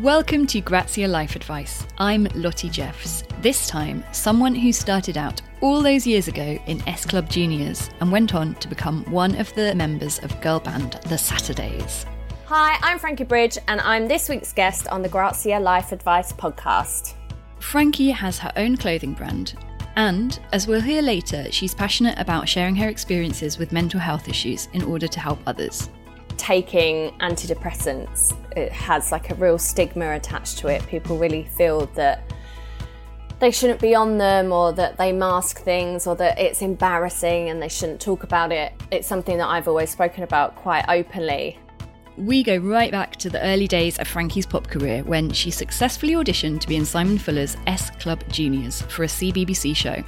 Welcome to Grazia Life Advice. I'm Lottie Jeffs. This time, someone who started out all those years ago in S Club Juniors and went on to become one of the members of girl band The Saturdays. Hi, I'm Frankie Bridge, and I'm this week's guest on the Grazia Life Advice podcast. Frankie has her own clothing brand, and as we'll hear later, she's passionate about sharing her experiences with mental health issues in order to help others taking antidepressants, it has like a real stigma attached to it. People really feel that they shouldn't be on them or that they mask things or that it's embarrassing and they shouldn't talk about it. It's something that I've always spoken about quite openly. We go right back to the early days of Frankie's pop career when she successfully auditioned to be in Simon Fuller's S Club Juniors for a CBBC show.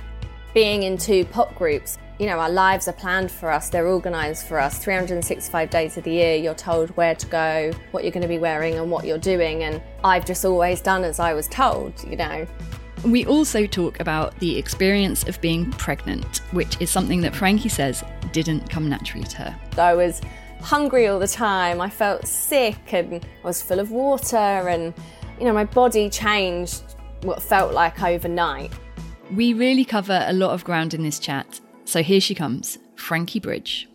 Being in two pop groups, you know, our lives are planned for us, they're organised for us. 365 days of the year, you're told where to go, what you're going to be wearing, and what you're doing. And I've just always done as I was told, you know. We also talk about the experience of being pregnant, which is something that Frankie says didn't come naturally to her. I was hungry all the time, I felt sick, and I was full of water, and, you know, my body changed what felt like overnight. We really cover a lot of ground in this chat, so here she comes, Frankie Bridge.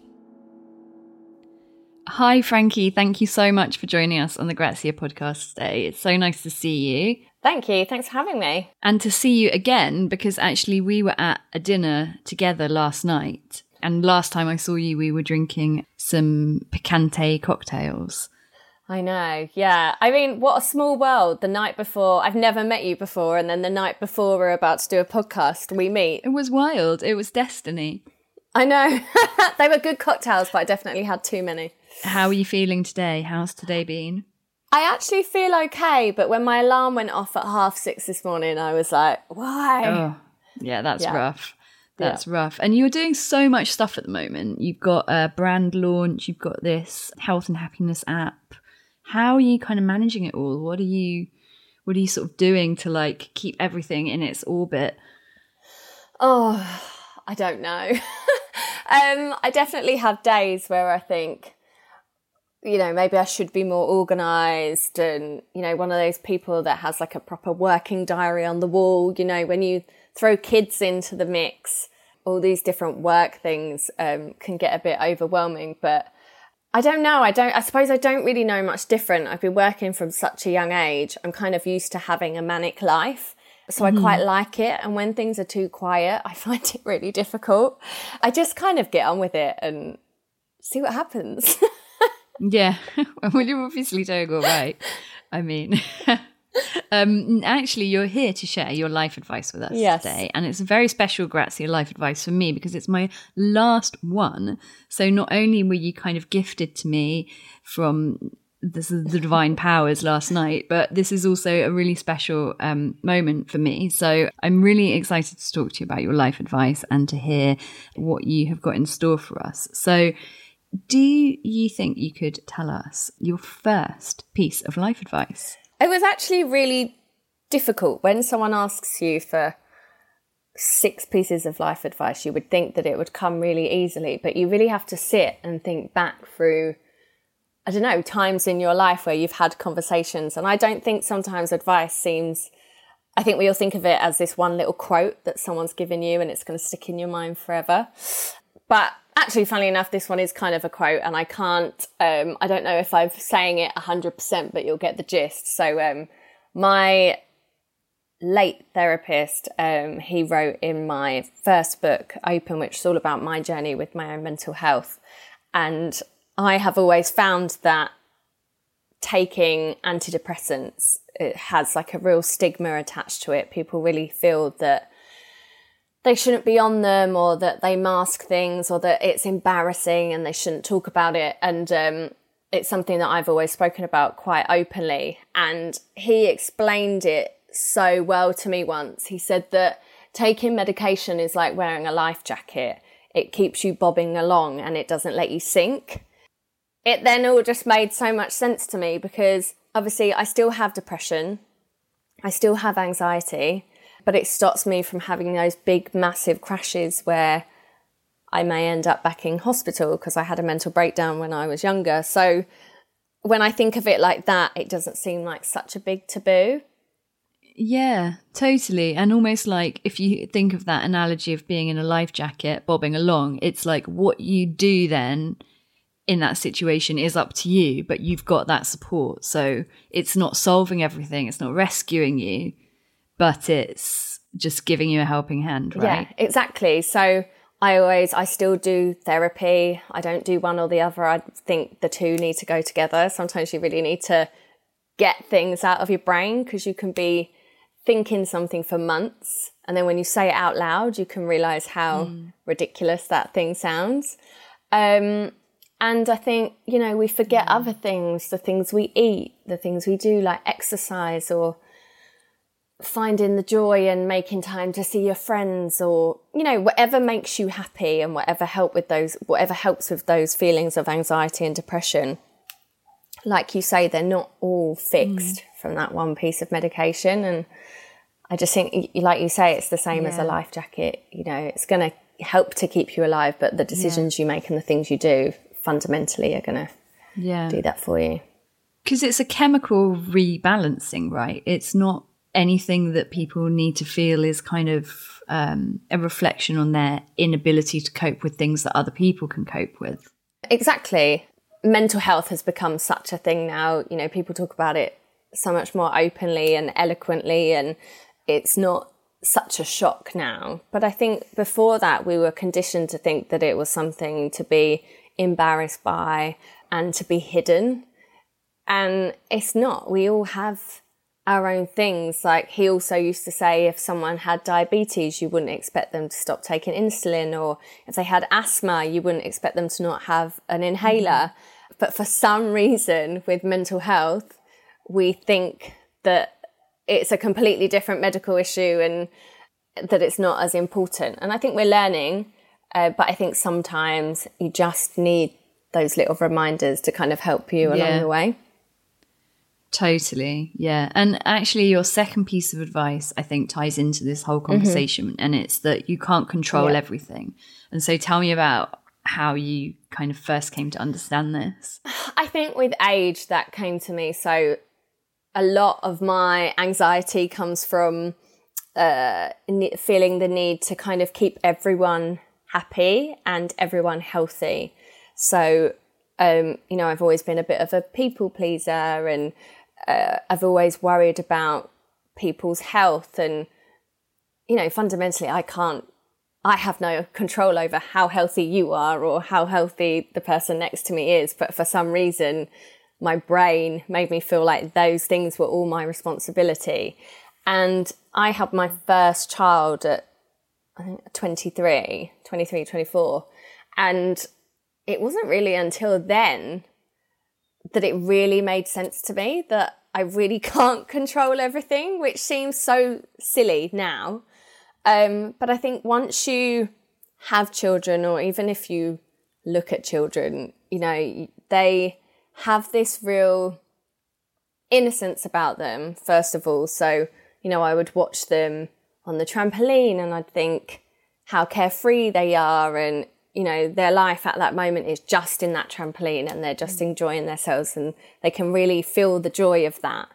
Hi, Frankie. Thank you so much for joining us on the Grazia podcast today. It's so nice to see you. Thank you. Thanks for having me. And to see you again, because actually we were at a dinner together last night. And last time I saw you, we were drinking some picante cocktails. I know, yeah. I mean, what a small world. The night before, I've never met you before, and then the night before we're about to do a podcast, we meet. It was wild. It was destiny. I know. they were good cocktails, but I definitely had too many. How are you feeling today? How's today been? I actually feel okay, but when my alarm went off at half six this morning, I was like, why? Oh, yeah, that's yeah. rough. That's yeah. rough. And you're doing so much stuff at the moment. You've got a brand launch, you've got this health and happiness app how are you kind of managing it all? What are you what are you sort of doing to like keep everything in its orbit? Oh, I don't know. um, I definitely have days where I think, you know, maybe I should be more organized and, you know, one of those people that has like a proper working diary on the wall, you know, when you throw kids into the mix, all these different work things um, can get a bit overwhelming. But I don't know. I don't, I suppose I don't really know much different. I've been working from such a young age. I'm kind of used to having a manic life. So mm. I quite like it. And when things are too quiet, I find it really difficult. I just kind of get on with it and see what happens. yeah. well, you're obviously doing all right. I mean, um, actually, you're here to share your life advice with us yes. today. And it's a very special Grazia life advice for me because it's my last one. So not only were you kind of gifted to me from this is the divine powers last night, but this is also a really special um, moment for me. So I'm really excited to talk to you about your life advice and to hear what you have got in store for us. So, do you think you could tell us your first piece of life advice? It was actually really difficult when someone asks you for six pieces of life advice. You would think that it would come really easily, but you really have to sit and think back through, I don't know, times in your life where you've had conversations. And I don't think sometimes advice seems, I think we all think of it as this one little quote that someone's given you and it's going to stick in your mind forever. But actually, funnily enough, this one is kind of a quote, and I can't, um, I don't know if I'm saying it 100%, but you'll get the gist. So, um, my late therapist, um, he wrote in my first book, Open, which is all about my journey with my own mental health. And I have always found that taking antidepressants it has like a real stigma attached to it. People really feel that they shouldn't be on them or that they mask things or that it's embarrassing and they shouldn't talk about it. And um, it's something that I've always spoken about quite openly. And he explained it so well to me once. He said that taking medication is like wearing a life jacket. It keeps you bobbing along and it doesn't let you sink. It then all just made so much sense to me because obviously I still have depression. I still have anxiety but it stops me from having those big, massive crashes where I may end up back in hospital because I had a mental breakdown when I was younger. So when I think of it like that, it doesn't seem like such a big taboo. Yeah, totally. And almost like if you think of that analogy of being in a life jacket, bobbing along, it's like what you do then in that situation is up to you, but you've got that support. So it's not solving everything, it's not rescuing you, but it's just giving you a helping hand, right? Yeah, exactly. So I always, I still do therapy. I don't do one or the other. I think the two need to go together. Sometimes you really need to get things out of your brain because you can be thinking something for months. And then when you say it out loud, you can realize how mm. ridiculous that thing sounds. Um, and I think, you know, we forget mm. other things, the things we eat, the things we do, like exercise or finding the joy and making time to see your friends or you know whatever makes you happy and whatever help with those whatever helps with those feelings of anxiety and depression like you say they're not all fixed mm. from that one piece of medication and i just think like you say it's the same yeah. as a life jacket you know it's going to help to keep you alive but the decisions yeah. you make and the things you do fundamentally are going to yeah. do that for you because it's a chemical rebalancing right it's not anything that people need to feel is kind of um, a reflection on their inability to cope with things that other people can cope with. Exactly. Mental health has become such a thing now. You know, people talk about it so much more openly and eloquently, and it's not such a shock now. But I think before that, we were conditioned to think that it was something to be embarrassed by and to be hidden. And it's not. We all have our own things. Like he also used to say if someone had diabetes, you wouldn't expect them to stop taking insulin, or if they had asthma, you wouldn't expect them to not have an inhaler. Mm-hmm. But for some reason, with mental health, we think that it's a completely different medical issue and that it's not as important. And I think we're learning, uh, but I think sometimes you just need those little reminders to kind of help you yeah. along the way. Totally. Yeah. And actually, your second piece of advice, I think, ties into this whole mm-hmm. conversation. Mm-hmm. And it's that you can't control yeah. everything. And so tell me about how you kind of first came to understand this. I think with age, that came to me. So a lot of my anxiety comes from uh, feeling the need to kind of keep everyone happy and everyone healthy. So, um, you know, I've always been a bit of a people pleaser and uh, I've always worried about people's health and you know fundamentally I can't I have no control over how healthy you are or how healthy the person next to me is. But for some reason my brain made me feel like those things were all my responsibility. And I had my first child at I think 23 23 24 and it wasn't really until then that it really made sense to me that I really can't control everything, which seems so silly now. Um, but I think once you have children, or even if you look at children, you know, they have this real innocence about them, first of all. So, you know, I would watch them on the trampoline and I'd think how carefree they are and you know, their life at that moment is just in that trampoline and they're just mm. enjoying themselves and they can really feel the joy of that.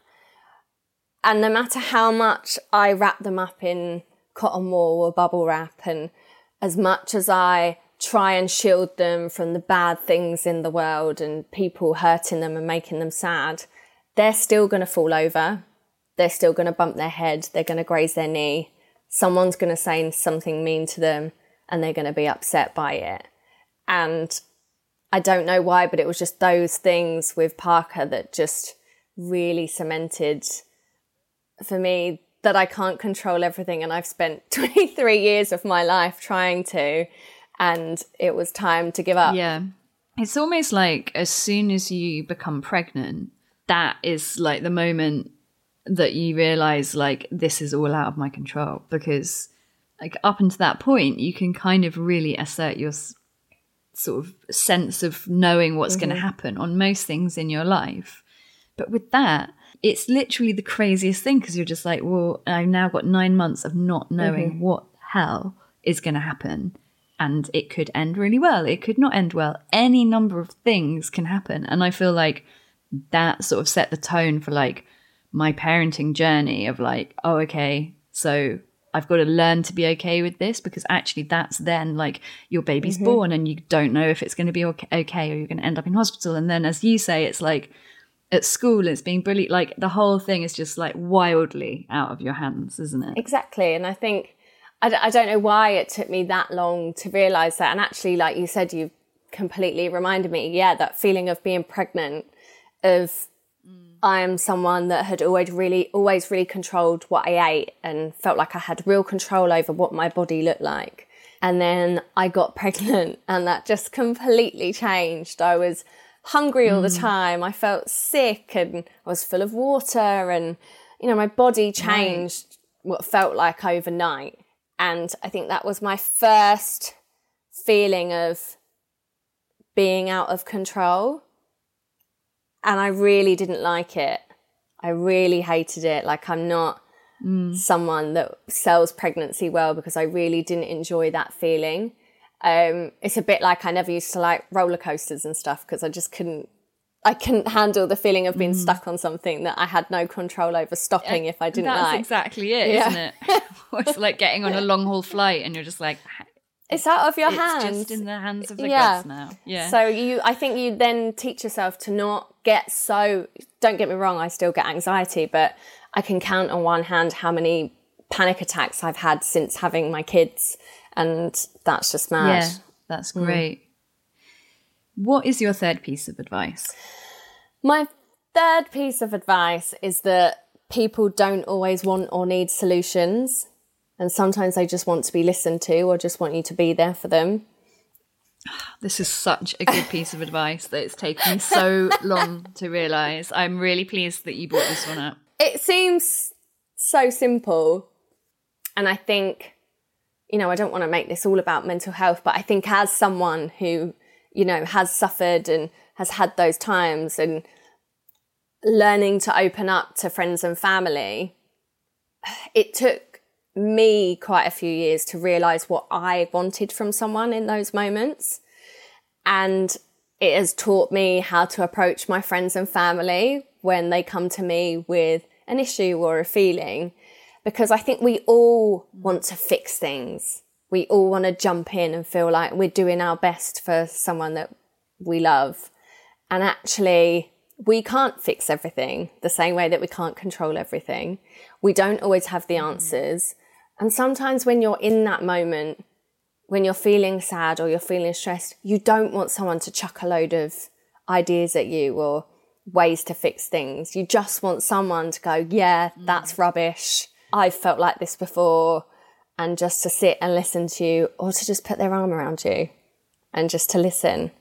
And no matter how much I wrap them up in cotton wool or bubble wrap and as much as I try and shield them from the bad things in the world and people hurting them and making them sad, they're still going to fall over. They're still going to bump their head. They're going to graze their knee. Someone's going to say something mean to them and they're going to be upset by it. And I don't know why, but it was just those things with Parker that just really cemented for me that I can't control everything. And I've spent 23 years of my life trying to, and it was time to give up. Yeah. It's almost like as soon as you become pregnant, that is like the moment that you realize, like, this is all out of my control because like up until that point, you can kind of really assert your s- sort of sense of knowing what's mm-hmm. going to happen on most things in your life. But with that, it's literally the craziest thing because you're just like, well, I've now got nine months of not knowing mm-hmm. what hell is going to happen. And it could end really well. It could not end well. Any number of things can happen. And I feel like that sort of set the tone for like my parenting journey of like, oh, okay, so I've got to learn to be okay with this because actually that's then like your baby's mm-hmm. born and you don't know if it's going to be okay or you're going to end up in hospital. And then, as you say, it's like at school, it's being brilliant. Like the whole thing is just like wildly out of your hands, isn't it? Exactly. And I think, I d- I don't know why it took me that long to realize that. And actually, like you said, you completely reminded me, yeah, that feeling of being pregnant, of I am someone that had always really, always really controlled what I ate and felt like I had real control over what my body looked like. And then I got pregnant and that just completely changed. I was hungry all the hmm. time. I felt sick and I was full of water and, you know, my body changed what felt like overnight. And I think that was my first feeling of being out of control and I really didn't like it. I really hated it. Like I'm not mm. someone that sells pregnancy well because I really didn't enjoy that feeling. Um, it's a bit like I never used to like roller coasters and stuff because I just couldn't. I couldn't handle the feeling of being mm. stuck on something that I had no control over stopping yeah, if I didn't that's like. That's exactly it, yeah. not it? it's like getting on a long haul flight and you're just like, it's out of your hands. it's hands. just in the hands of the yeah. gods now. Yeah. So you, I think you then teach yourself to not get so. Don't get me wrong, I still get anxiety, but I can count on one hand how many panic attacks I've had since having my kids, and that's just mad. Yeah, that's mm. great. Mm. What is your third piece of advice? My third piece of advice is that people don't always want or need solutions and sometimes they just want to be listened to or just want you to be there for them. This is such a good piece of advice that it's taken me so long to realize. I'm really pleased that you brought this one up. It seems so simple. And I think, you know, I don't want to make this all about mental health, but I think as someone who, you know, has suffered and has had those times and learning to open up to friends and family, it took me quite a few years to realize what I wanted from someone in those moments. And it has taught me how to approach my friends and family when they come to me with an issue or a feeling. Because I think we all want to fix things. We all want to jump in and feel like we're doing our best for someone that we love. And actually, we can't fix everything the same way that we can't control everything. We don't always have the mm. answers. And sometimes when you're in that moment, when you're feeling sad or you're feeling stressed, you don't want someone to chuck a load of ideas at you or ways to fix things. You just want someone to go, yeah, mm. that's rubbish. I've felt like this before. And just to sit and listen to you or to just put their arm around you and just to listen.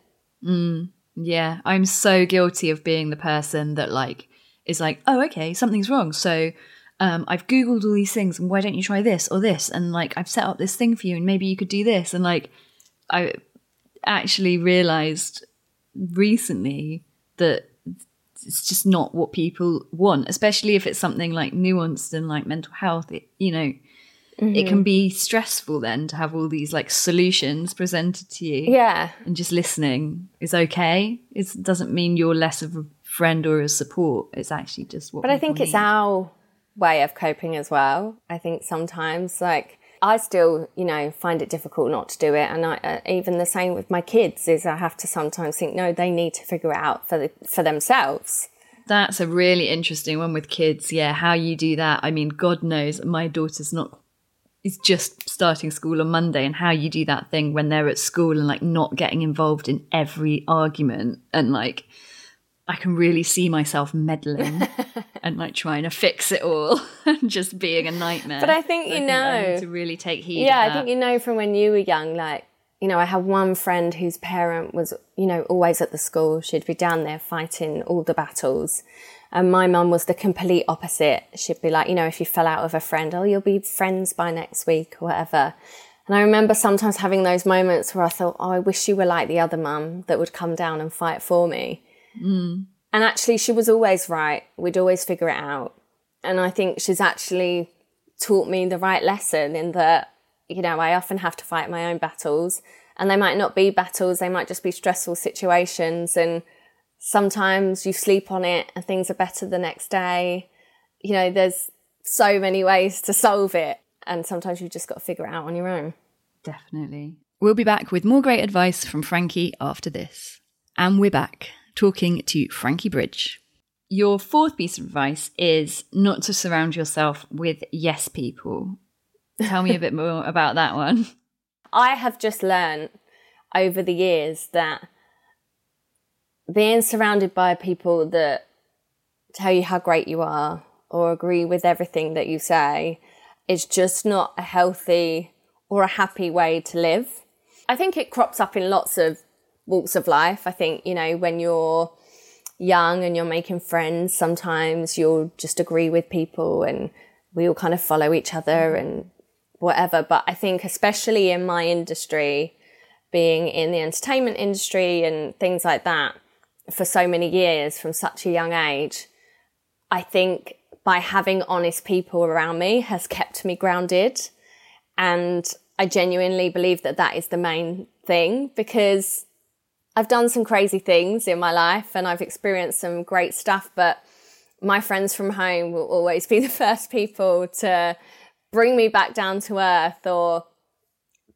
Mm, yeah, I'm so guilty of being the person that like is like, oh, okay, something's wrong. So um, I've Googled all these things and why don't you try this or this? And like, I've set up this thing for you and maybe you could do this. And like, I actually realized recently that it's just not what people want, especially if it's something like nuanced and like mental health. It, you know, mm-hmm. it can be stressful then to have all these like solutions presented to you. Yeah. And just listening is okay. It doesn't mean you're less of a friend or a support. It's actually just what. But I think need. it's our way of coping as well. I think sometimes, like, I still, you know, find it difficult not to do it, and I, uh, even the same with my kids is I have to sometimes think, no, they need to figure it out for the, for themselves. That's a really interesting one with kids. Yeah, how you do that. I mean, God knows, my daughter's not is just starting school on Monday, and how you do that thing when they're at school and like not getting involved in every argument and like I can really see myself meddling and like trying to fix it all and just being a nightmare. But I think you I know to really take heed. Yeah, I think you know from when you were young, like you know, I had one friend whose parent was, you know, always at the school. She'd be down there fighting all the battles. And my mum was the complete opposite. She'd be like, you know, if you fell out with a friend, oh, you'll be friends by next week or whatever. And I remember sometimes having those moments where I thought, oh, I wish you were like the other mum that would come down and fight for me. Mm. And actually, she was always right. We'd always figure it out. And I think she's actually taught me the right lesson in that, you know, I often have to fight my own battles and they might not be battles. They might just be stressful situations. And Sometimes you sleep on it and things are better the next day. You know, there's so many ways to solve it. And sometimes you've just got to figure it out on your own. Definitely. We'll be back with more great advice from Frankie after this. And we're back talking to Frankie Bridge. Your fourth piece of advice is not to surround yourself with yes people. Tell me a bit more about that one. I have just learned over the years that being surrounded by people that tell you how great you are or agree with everything that you say is just not a healthy or a happy way to live. I think it crops up in lots of walks of life. I think, you know, when you're young and you're making friends, sometimes you'll just agree with people and we all kind of follow each other mm-hmm. and whatever. But I think, especially in my industry, being in the entertainment industry and things like that for so many years from such a young age, I think by having honest people around me has kept me grounded. And I genuinely believe that that is the main thing because I've done some crazy things in my life and I've experienced some great stuff, but my friends from home will always be the first people to bring me back down to earth or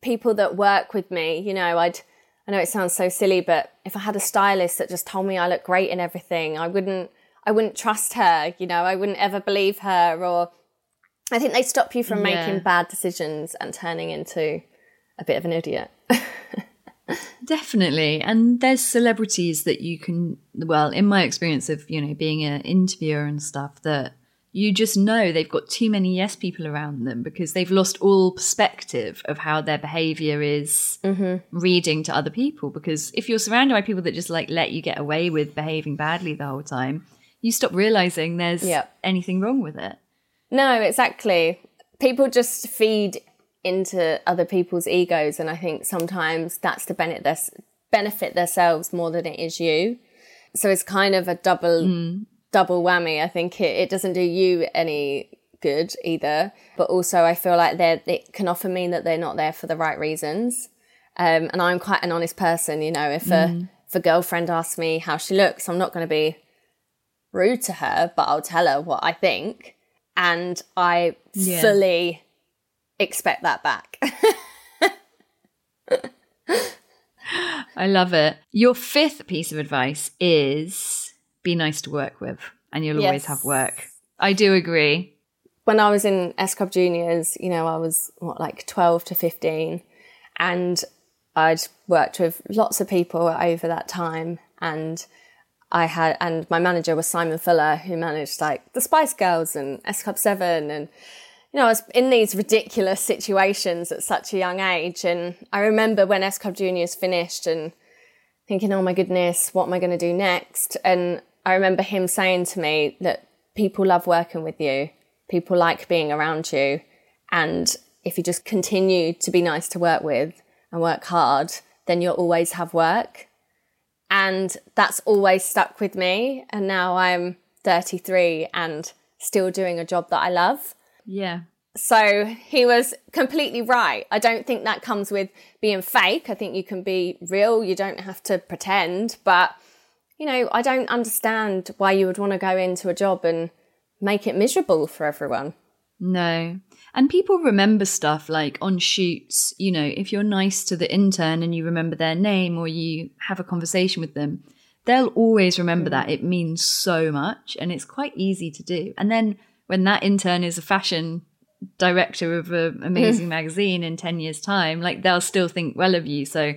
people that work with me. You know, I'd, I know it sounds so silly, but if I had a stylist that just told me I look great in everything, I wouldn't, I wouldn't trust her. You know, I wouldn't ever believe her or I think they stop you from yeah. making bad decisions and turning into a bit of an idiot. Definitely. And there's celebrities that you can, well, in my experience of, you know, being an interviewer and stuff, that you just know they've got too many yes people around them because they've lost all perspective of how their behavior is mm-hmm. reading to other people. Because if you're surrounded by people that just like let you get away with behaving badly the whole time, you stop realizing there's yep. anything wrong with it. No, exactly. People just feed into other people's egos, and I think sometimes that's to benefit their, benefit themselves more than it is you. So it's kind of a double mm. double whammy. I think it, it doesn't do you any good either, but also I feel like they it can often mean that they're not there for the right reasons. Um, and I'm quite an honest person, you know. If mm. a if a girlfriend asks me how she looks, I'm not going to be rude to her, but I'll tell her what I think, and I yeah. fully expect that back. I love it. Your fifth piece of advice is be nice to work with, and you'll yes. always have work. I do agree. When I was in S Club Juniors, you know, I was what, like 12 to 15, and I'd worked with lots of people over that time. And I had, and my manager was Simon Fuller, who managed like the Spice Girls and S Club 7 and you know, I was in these ridiculous situations at such a young age. And I remember when S Club Juniors finished and thinking, oh my goodness, what am I going to do next? And I remember him saying to me that people love working with you, people like being around you. And if you just continue to be nice to work with and work hard, then you'll always have work. And that's always stuck with me. And now I'm 33 and still doing a job that I love. Yeah. So he was completely right. I don't think that comes with being fake. I think you can be real. You don't have to pretend. But, you know, I don't understand why you would want to go into a job and make it miserable for everyone. No. And people remember stuff like on shoots, you know, if you're nice to the intern and you remember their name or you have a conversation with them, they'll always remember mm. that. It means so much and it's quite easy to do. And then when that intern is a fashion director of an amazing magazine in 10 years time like they'll still think well of you. So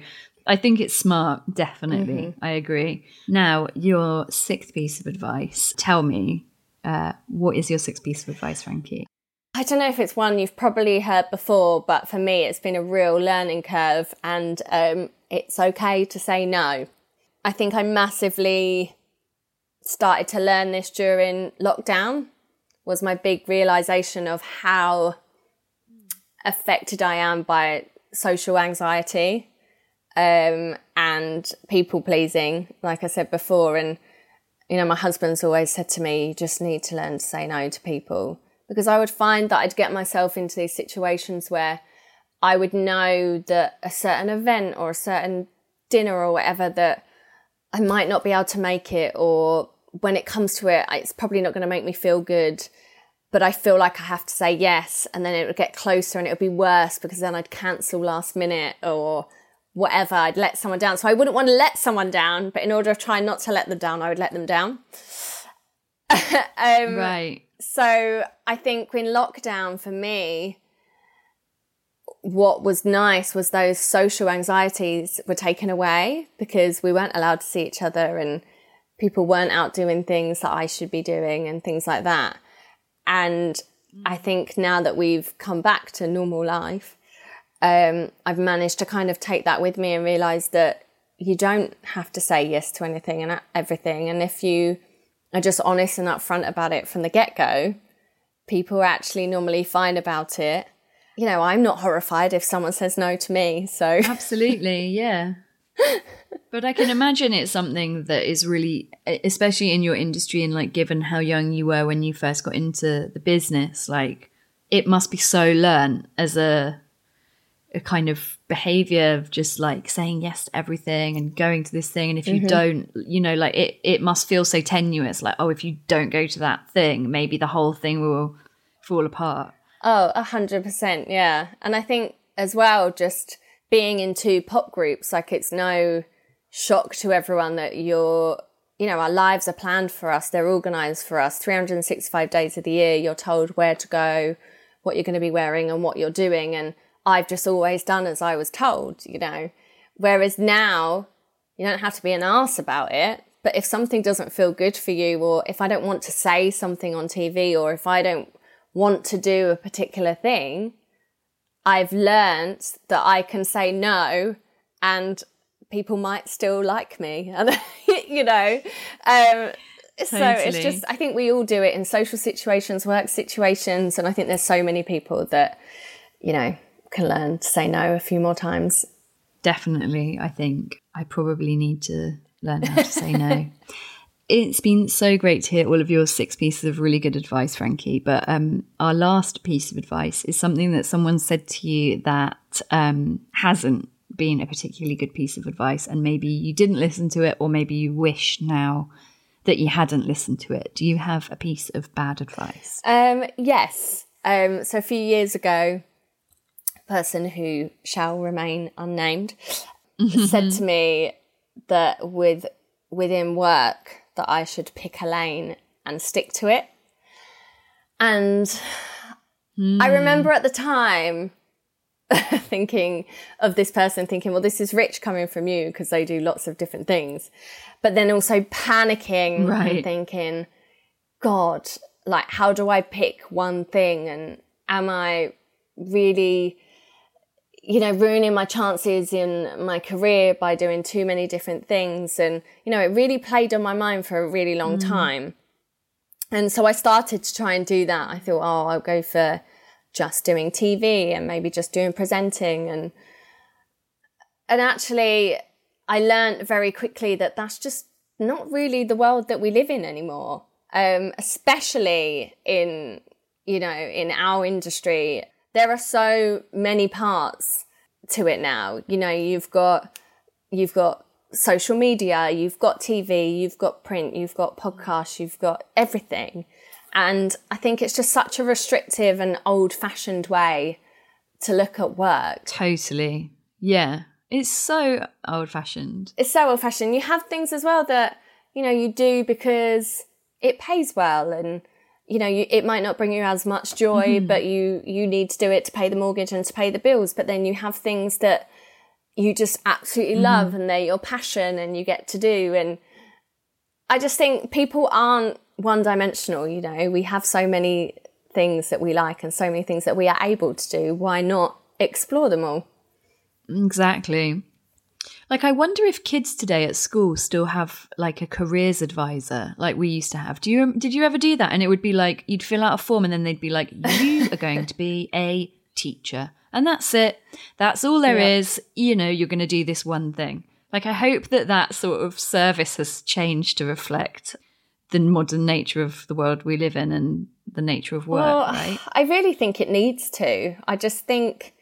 i think it's smart definitely. Mm-hmm. i agree. Now your sixth piece of advice tell me uh, what is your sixth piece of advice frankie? I don't know if it's one you've probably heard before, but for me, it's been a real learning curve, and um, it's okay to say no. I think I massively started to learn this during lockdown was my big realization of how affected I am by social anxiety um, and people pleasing, like I said before. And, you know, my husband's always said to me, you just need to learn to say no to people. Because I would find that I'd get myself into these situations where I would know that a certain event or a certain dinner or whatever that I might not be able to make it, or when it comes to it, it's probably not going to make me feel good. But I feel like I have to say yes, and then it would get closer and it would be worse because then I'd cancel last minute or whatever. I'd let someone down. So I wouldn't want to let someone down, but in order to try not to let them down, I would let them down. um, right. So I think in lockdown for me, what was nice was those social anxieties were taken away because we weren't allowed to see each other and people weren't out doing things that I should be doing and things like that. And I think now that we've come back to normal life, um, I've managed to kind of take that with me and realize that you don't have to say yes to anything and everything. And if you are just honest and upfront about it from the get go, people are actually normally fine about it. You know, I'm not horrified if someone says no to me. So, absolutely, yeah. But I can imagine it's something that is really, especially in your industry and like given how young you were when you first got into the business, like it must be so learned as a a kind of behavior of just like saying yes to everything and going to this thing. And if you mm-hmm. don't you know like it it must feel so tenuous like oh if you don't go to that thing maybe the whole thing will fall apart. Oh a hundred percent yeah. And i think as well just being in two pop groups like it's no shock to everyone that you're you know our lives are planned for us they're organized for us 365 days of the year you're told where to go what you're going to be wearing and what you're doing and I've just always done as I was told, you know. Whereas now, you don't have to be an ass about it. But if something doesn't feel good for you, or if I don't want to say something on TV, or if I don't want to do a particular thing, I've learned that I can say no and people might still like me. And, you know, um, Totally. So it's just, I think we all do it in social situations, work situations. And I think there's so many people that, you know, can learn to say no a few more times. Definitely. I think I probably need to learn how to say no. It's been so great to hear all of your six pieces of really good advice, Frankie. But um, our last piece of advice is something that someone said to you that um, hasn't been a particularly good piece of advice, and maybe you didn't listen to it, or maybe you wish now that you hadn't listened to it. Do you have a piece of bad advice? Um, yes. Um, so a few years ago, a person who shall remain unnamed, said to me that with within work that I should pick a lane and stick to it. And mm. I remember at the time thinking of this person thinking, well, this is rich coming from you because they do lots of different things. But then also panicking right. and thinking, God, like, how do I pick one thing? And am I really you know, ruining my chances in my career by doing too many different things. And, you know, it really played on my mind for a really long mm. time. And so I started to try and do that. I thought, oh, I'll go for just doing TV and maybe just doing presenting. And, and actually, I learned very quickly that that's just not really the world that we live in anymore. Um, especially in, you know, in our industry there are so many parts to it now. You know, you've got you've got social media, you've got TV, you've got print, you've got podcasts, you've got everything. And I think it's just such a restrictive and old fashioned way to look at work. Totally. Yeah. It's so old fashioned. It's so old fashioned. You have things as well that, you know, you do because it pays well and you know, you, it might not bring you as much joy, mm-hmm. but you, you need to do it to pay the mortgage and to pay the bills. But then you have things that you just absolutely mm-hmm. love and they're your passion and you get to do. And I just think people aren't one dimensional, you know, we have so many things that we like and so many things that we are able to do. Why not explore them all? Exactly. Like, I wonder if kids today at school still have like a careers advisor, like we used to have. Do you did you ever do that? And it would be like you'd fill out a form, and then they'd be like, "You are going to be a teacher, and that's it. That's all there yeah. is. You know, you're going to do this one thing." Like, I hope that that sort of service has changed to reflect the modern nature of the world we live in and the nature of work. Well, right? I really think it needs to. I just think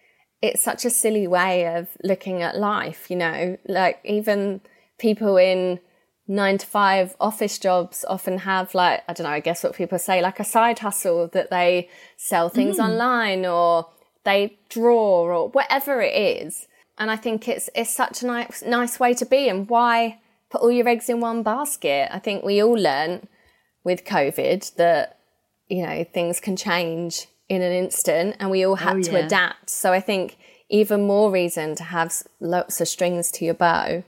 it's such a silly way of looking at life, you know, like even people in nine to five office jobs often have like I don't know, I guess what people say, like a side hustle that they sell things mm. online or they draw or whatever it is. And I think it's it's such a nice nice way to be and why put all your eggs in one basket. I think we all learned with COVID that, you know, things can change in an instant and we all had oh, to adapt. So I think even more reason to have lots of strings to your bow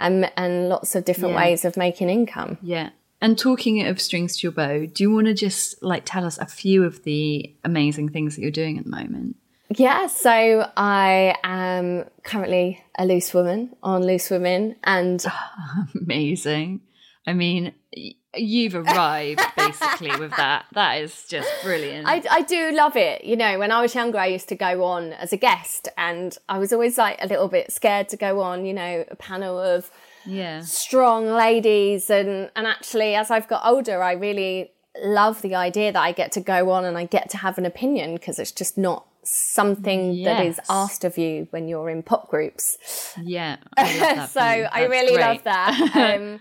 and, and lots of different yeah. ways of making income. Yeah. And talking of strings to your bow, do you want to just like tell us a few of the amazing things that you're doing at the moment? Yeah, so I am currently a loose woman on Loose Women and amazing. I mean, you've arrived basically with that. That is just brilliant. I, I do love it. You know, when I was younger, I used to go on as a guest, and I was always like a little bit scared to go on. You know, a panel of yeah strong ladies, and and actually, as I've got older, I really love the idea that I get to go on and I get to have an opinion because it's just not something yes. that is asked of you when you're in pop groups. Yeah. I so I really great. love that. Um,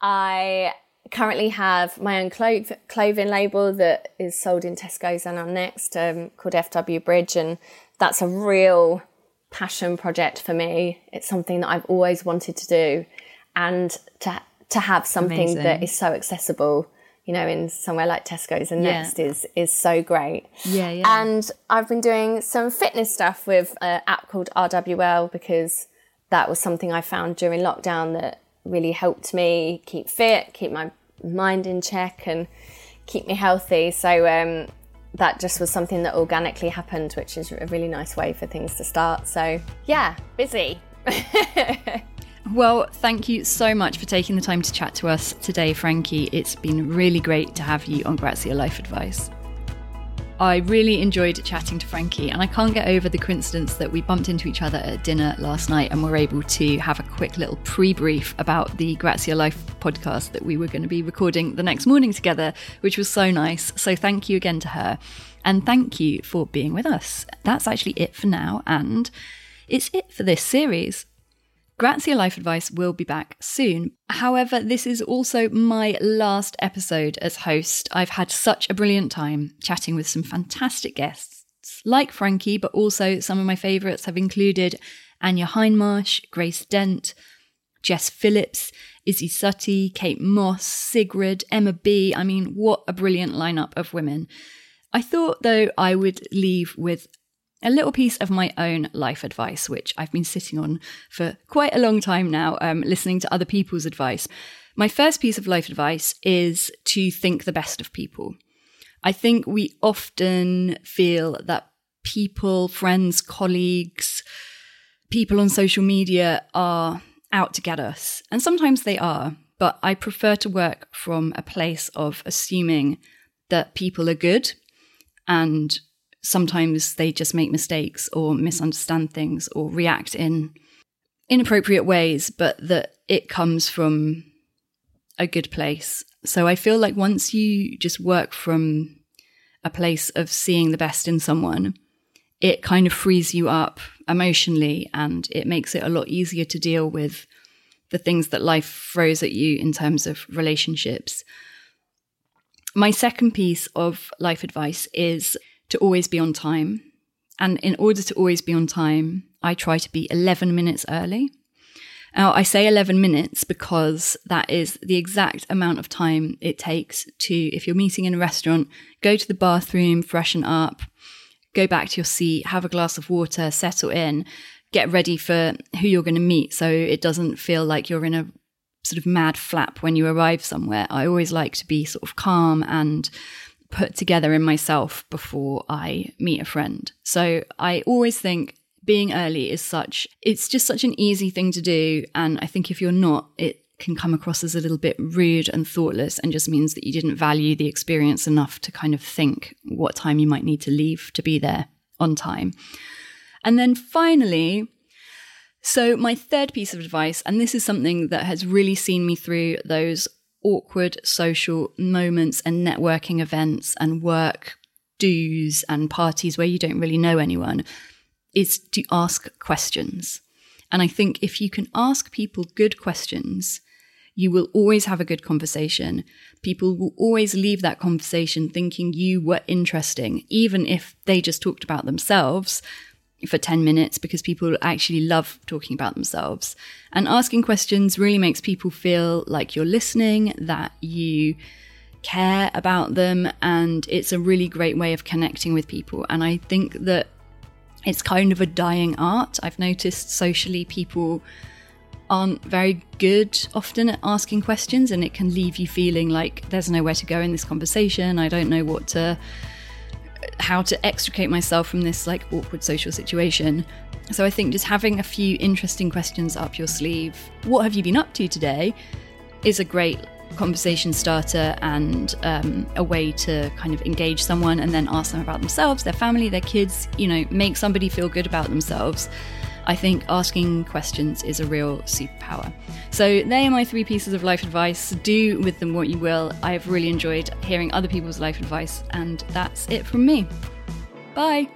I currently have my own clo- clothing label that is sold in Tesco's and on Next um, called FW Bridge, and that's a real passion project for me. It's something that I've always wanted to do, and to to have something Amazing. that is so accessible. You know, in somewhere like Tesco's and yeah. Next is is so great. Yeah, yeah. And I've been doing some fitness stuff with an app called RWL because that was something I found during lockdown that really helped me keep fit, keep my mind in check, and keep me healthy. So um, that just was something that organically happened, which is a really nice way for things to start. So yeah, busy. Well, thank you so much for taking the time to chat to us today, Frankie. It's been really great to have you on Grazia Life Advice. I really enjoyed chatting to Frankie, and I can't get over the coincidence that we bumped into each other at dinner last night and were able to have a quick little pre brief about the Grazia Life podcast that we were going to be recording the next morning together, which was so nice. So, thank you again to her, and thank you for being with us. That's actually it for now, and it's it for this series. Grazia Life Advice will be back soon. However, this is also my last episode as host. I've had such a brilliant time chatting with some fantastic guests, like Frankie, but also some of my favourites have included Anya Hindmarch, Grace Dent, Jess Phillips, Izzy Sutty, Kate Moss, Sigrid, Emma B. I mean, what a brilliant lineup of women. I thought, though, I would leave with a little piece of my own life advice, which I've been sitting on for quite a long time now, um, listening to other people's advice. My first piece of life advice is to think the best of people. I think we often feel that people, friends, colleagues, people on social media are out to get us. And sometimes they are, but I prefer to work from a place of assuming that people are good and sometimes they just make mistakes or misunderstand things or react in inappropriate ways, but that it comes from a good place. So I feel like once you just work from a place of seeing the best in someone, it kind of frees you up emotionally and it makes it a lot easier to deal with the things that life throws at you in terms of relationships. My second piece of life advice is to always be on time. And in order to always be on time, I try to be 11 minutes early. Now, I say 11 minutes because that is the exact amount of time it takes to, if you're meeting in a restaurant, go to the bathroom, freshen up, go back to your seat, have a glass of water, settle in, get ready for who you're going to meet so it doesn't feel like you're in a sort of mad flap when you arrive somewhere. I always like to be sort of calm and put together in myself before I meet a friend. So I always think being early is such, it's just such an easy thing to do. And I think if you're not, it can come across as a little bit rude and thoughtless and just means that you didn't value the experience enough to kind of think what time you might need to leave to be there on time. And then finally, so my third piece of advice, and this is something that has really seen me through those awkward social moments and networking events and work do's and parties where you don't really know anyone is to ask questions. And I think if you can ask people good questions, you will always have a good conversation. People will always leave that conversation thinking you were interesting, even if they just talked about themselves for 10 minutes because people actually love talking about themselves. And asking questions really makes people feel like you're listening, that you care about them, and it's a really great way of connecting with people. And I think that it's kind of a dying art. I've noticed socially people aren't very good often at asking questions, and it can leave you feeling like there's nowhere to go in this conversation. I don't know what to how to extricate myself from this like awkward social situation. So I think just having a few interesting questions up your sleeve, what have you been up to today, is a great conversation starter and um, a way to kind of engage someone and then ask them about themselves, their family, their kids, you know, make somebody feel good about themselves. I think asking questions is a real superpower. So, they are my three pieces of life advice. Do with them what you will. I've really enjoyed hearing other people's life advice, and that's it from me. Bye.